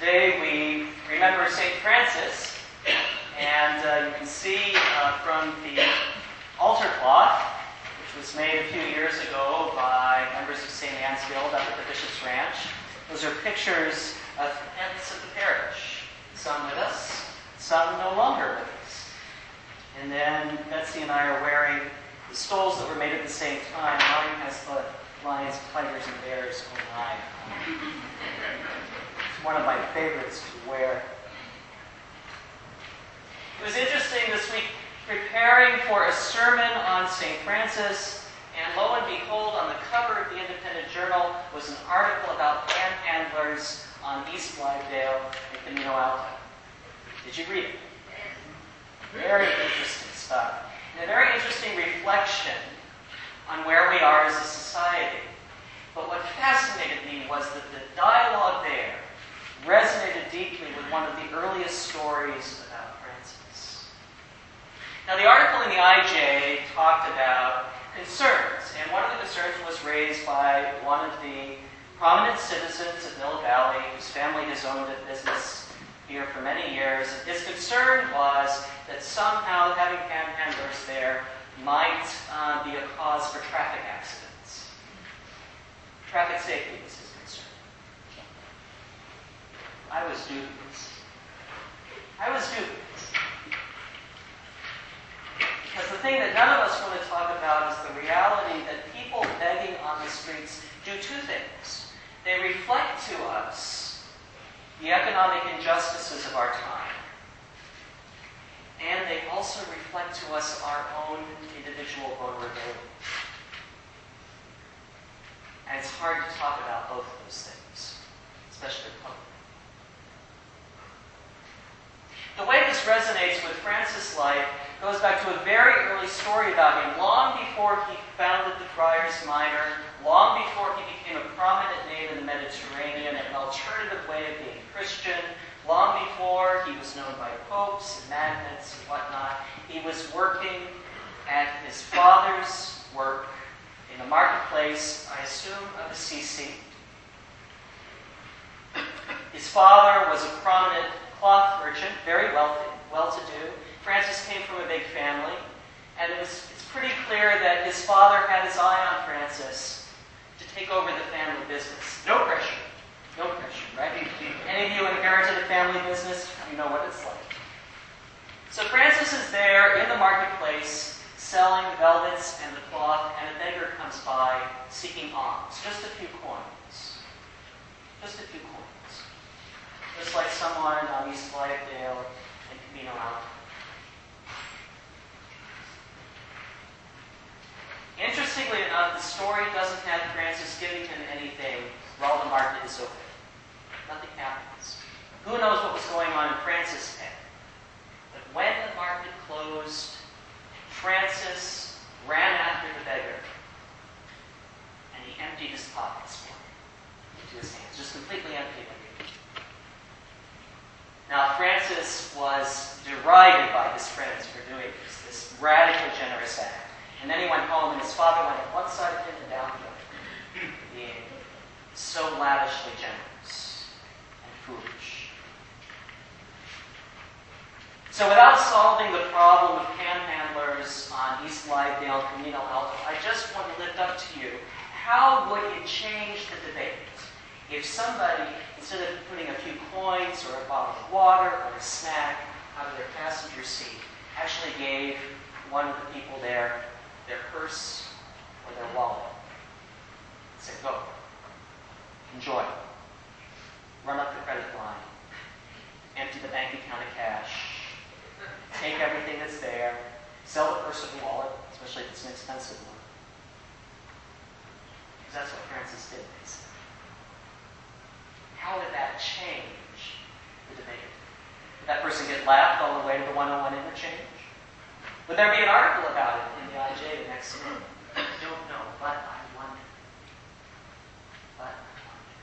Today we remember St. Francis, and uh, you can see uh, from the altar cloth, which was made a few years ago by members of St. Anne's Guild up at the Bishop's Ranch. Those are pictures of heads of the parish, some with us, some no longer with us. And then Betsy and I are wearing the stoles that were made at the same time. Mine has the lions, tigers, and bears online. One of my favorites to wear. It was interesting this week preparing for a sermon on St. Francis, and lo and behold, on the cover of the Independent Journal was an article about panhandlers on East Blythedale and Camino Alto. Did you read it? Very interesting stuff. And a very interesting reflection on where we are as a society. But what fascinated me was that the dialogue there resonated deeply with one of the earliest stories about Francis. Now, the article in the IJ talked about concerns, and one of the concerns was raised by one of the prominent citizens of Mill Valley, whose family has owned a business here for many years. His concern was that somehow having panhandlers there might uh, be a cause for traffic accidents. Traffic safety was his. I was dubious. I was dubious. Because the thing that none of us want to talk about is the reality that people begging on the streets do two things. They reflect to us the economic injustices of our time, and they also reflect to us our own individual vulnerability. And it's hard to talk about both of those things, especially publicly. The way this resonates with Francis' life goes back to a very early story about him, long before he founded the Friars Minor, long before he became a prominent name in the Mediterranean, an alternative way of being Christian, long before he was known by popes and magnates and whatnot. He was working at his father's work in the marketplace, I assume, of Assisi. His father was a prominent cloth merchant, very wealthy, well-to-do. Francis came from a big family, and it was, it's pretty clear that his father had his eye on Francis to take over the family business. No pressure. No pressure, right? Any of you inherited a family business? You know what it's like. So Francis is there in the marketplace selling velvets and the cloth, and a beggar comes by seeking alms. Just a few coins. Just a few coins. Just like someone on East Blythedale and Camino Alto. Interestingly enough, the story doesn't have Francis giving him anything while the market is open. Nothing happens. Who knows what was going on in Francis' head? But when the market closed, Francis ran after the beggar and he emptied his pockets for him into his hands, just completely emptied them. Was derided by his friends for doing this, this generous act. And then he went home, and his father went on one side of him and down the other, being so lavishly generous and foolish. So, without solving the problem of panhandlers on East Blythedale, Camino Alto, I just want to lift up to you how would it change the debate if somebody, instead of putting a few coins or a bottle of water or a snack out of their passenger seat, actually gave one of the people there their purse or their wallet. Said, go. Enjoy. Run up the credit line. Empty the bank account of cash. Take everything that's there. Sell the purse or wallet, especially if it's an expensive one. Because that's what Francis did, basically. How would that change the debate? Would that person get laughed all the way to the 101 interchange? Would there be an article about it in the IJ the next month? I don't know, but I wonder. But I wonder.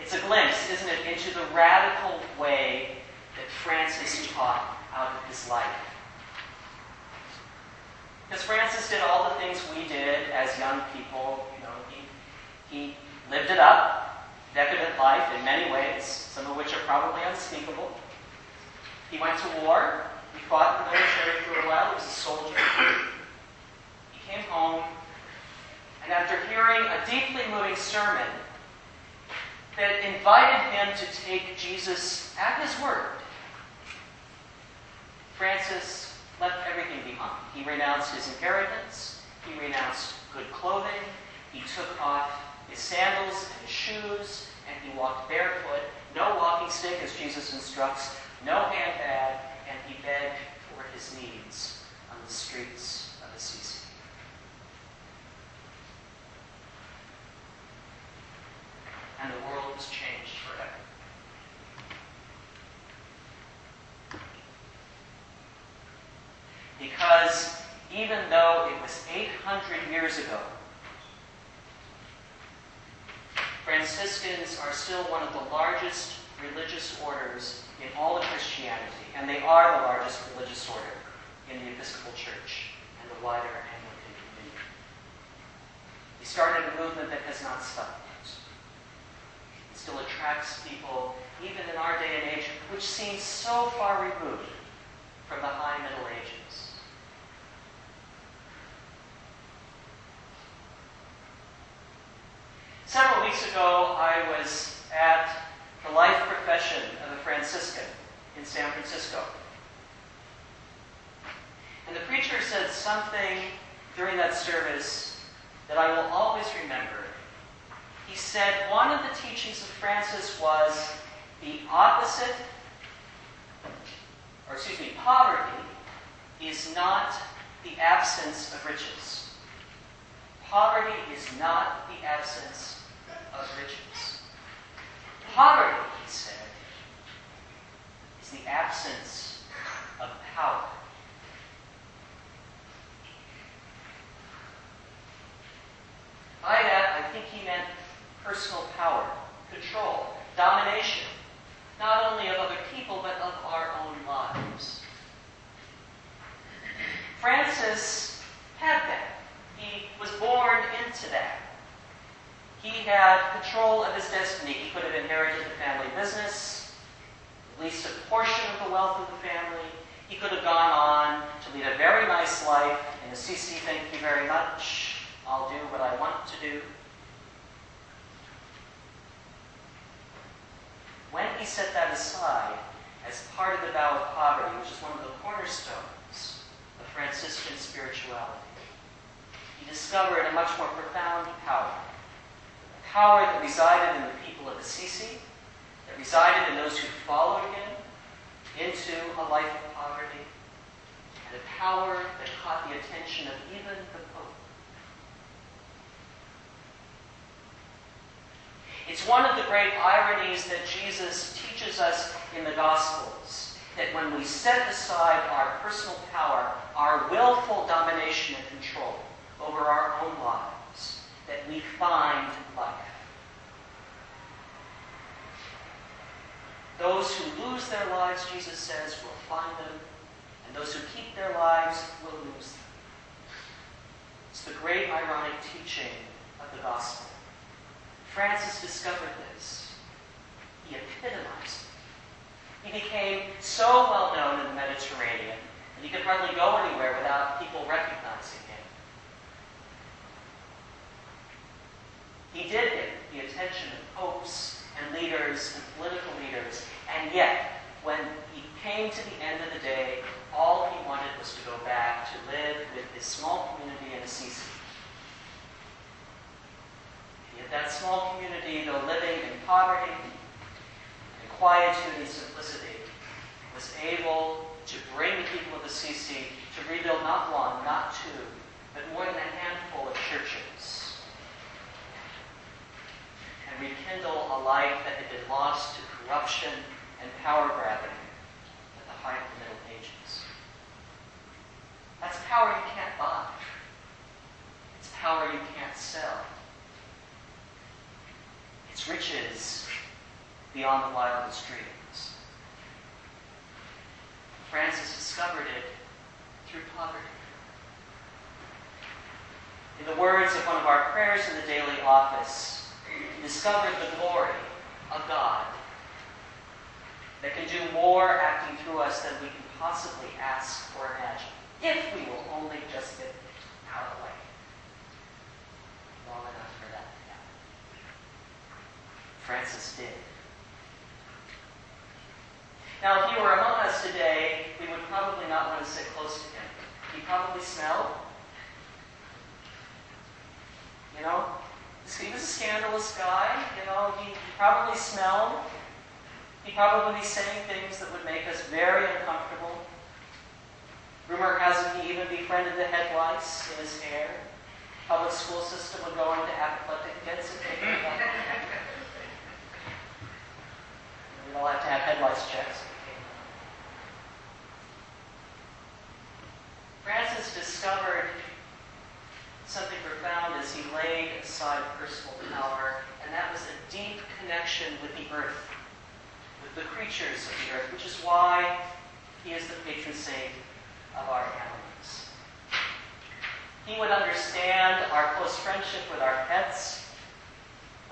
It's a glimpse, isn't it, into the radical way that Francis taught out of his life. Because Francis did all the things we did as young people. You know, he, lived it up. decadent life in many ways, some of which are probably unspeakable. He went to war. He fought in the military for a while. He was a soldier. He came home, and after hearing a deeply moving sermon that invited him to take Jesus at his word, Francis left everything behind. He renounced his inheritance. He renounced good clothing. He took off his sandals and his shoes, and he walked barefoot. No walking stick, as Jesus instructs, no handbag, and he begged for his needs on the streets of Assisi. And the world was changed forever. Because even though it was 800 years ago, Franciscans are still one of the largest religious orders in all of Christianity, and they are the largest religious order in the Episcopal Church and the wider Anglican community. He started a movement that has not stopped. It still attracts people, even in our day and age, which seems so far removed from the High Middle Ages. Several weeks ago, I was at the life profession of a Franciscan in San Francisco. And the preacher said something during that service that I will always remember. He said one of the teachings of Francis was the opposite, or excuse me, poverty is not the absence of riches. Poverty is not the absence of riches. Poverty, he said, is the absence of power. By that, I think he meant personal power, control, domination, not only of other people, but of our own lives. Francis had that. He was born into that. He had control of his destiny. He could have inherited the family business, at least a portion of the wealth of the family. He could have gone on to lead a very nice life in Assisi, thank you very much. I'll do what I want to do. When he set that aside as part of the vow of poverty, which is one of the cornerstones of Franciscan spirituality, he discovered a much more profound power. A power that resided in the people of Assisi, that resided in those who followed him into a life of poverty, and a power that caught the attention of even the Pope. It's one of the great ironies that Jesus teaches us in the Gospels that when we set aside our personal power, our willful domination and control over our own lives, that we find life. Those who lose their lives, Jesus says, will find them, and those who keep their lives will lose them. It's the great ironic teaching of the gospel. Francis discovered this. He epitomized it. He became so well known in the Mediterranean that he could hardly go anywhere without people recognizing him. He did get the attention of popes and leaders and political leaders, and yet, when he came to the end of the day, all he wanted was to go back to live with his small community in Assisi. That small community, though living in poverty, in quietude and simplicity, was able to bring the people of Assisi to rebuild not one, not two, but more than a handful of churches. And rekindle a life that had been lost to corruption and power grabbing at the height of the Middle Ages. That's power you can't buy. It's power you can't sell. Riches beyond the wildest dreams. Francis discovered it through poverty. In the words of one of our prayers in the daily office, discovered the glory of God that can do more acting through us than we can possibly ask or imagine, if we will only just get out of the way long enough for that. Francis did. Now, if he were among us today, we would probably not want to sit close to him. He probably smelled. You know, he was a scandalous guy. You know, he probably smelled. He probably be saying things that would make us very uncomfortable. Rumor has it he even befriended the head lice in his hair. Public school system would go into apoplectic fits if they that. We'd have to have head lice checks. Francis discovered something profound as he laid aside personal power, and that was a deep connection with the earth, with the creatures of the earth, which is why he is the patron saint of our animals. He would understand our close friendship with our pets,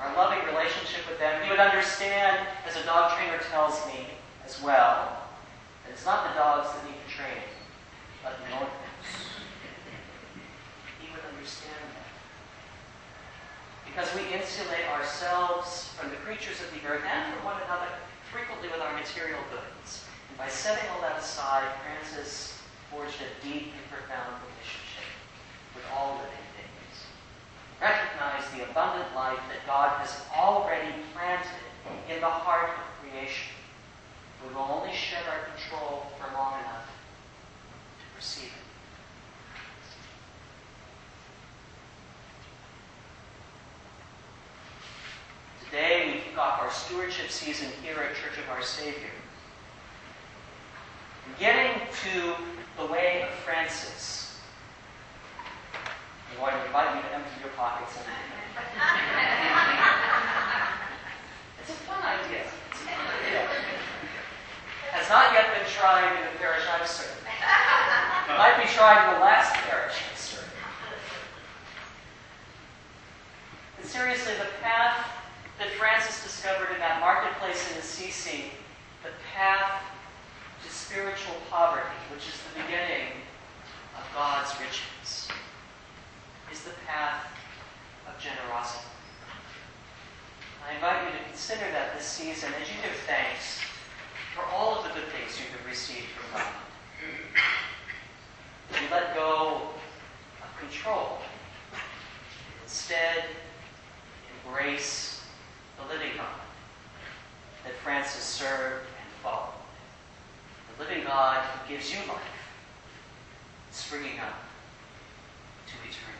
our loving relationship with them. He would understand, as a dog trainer tells me as well, that it's not the dogs that need training, but the owners. He would understand that. Because we insulate ourselves from the creatures of the earth and from one another, frequently with our material goods. And by setting all that aside, Francis forged a deep and profound relationship with all living. Recognize the abundant life that God has already planted in the heart of creation. We will only shed our control for long enough to perceive it. Today, we kick off our stewardship season here at Church of Our Savior. Getting to the way of Francis. Going to invite you to empty your pockets. And it's a fun idea. It's a fun idea. Has not yet been tried in the parish I've served. It might be tried in the last parish I served. But seriously, the path that Francis discovered in that marketplace in Assisi, the path to spiritual poverty, which is the beginning of God's riches, is the path of generosity. I invite you to consider that this season as you give thanks for all of the good things you have received from God. You let go of control. Instead, embrace the living God that Francis served and followed the living God who gives you life, springing up to eternity.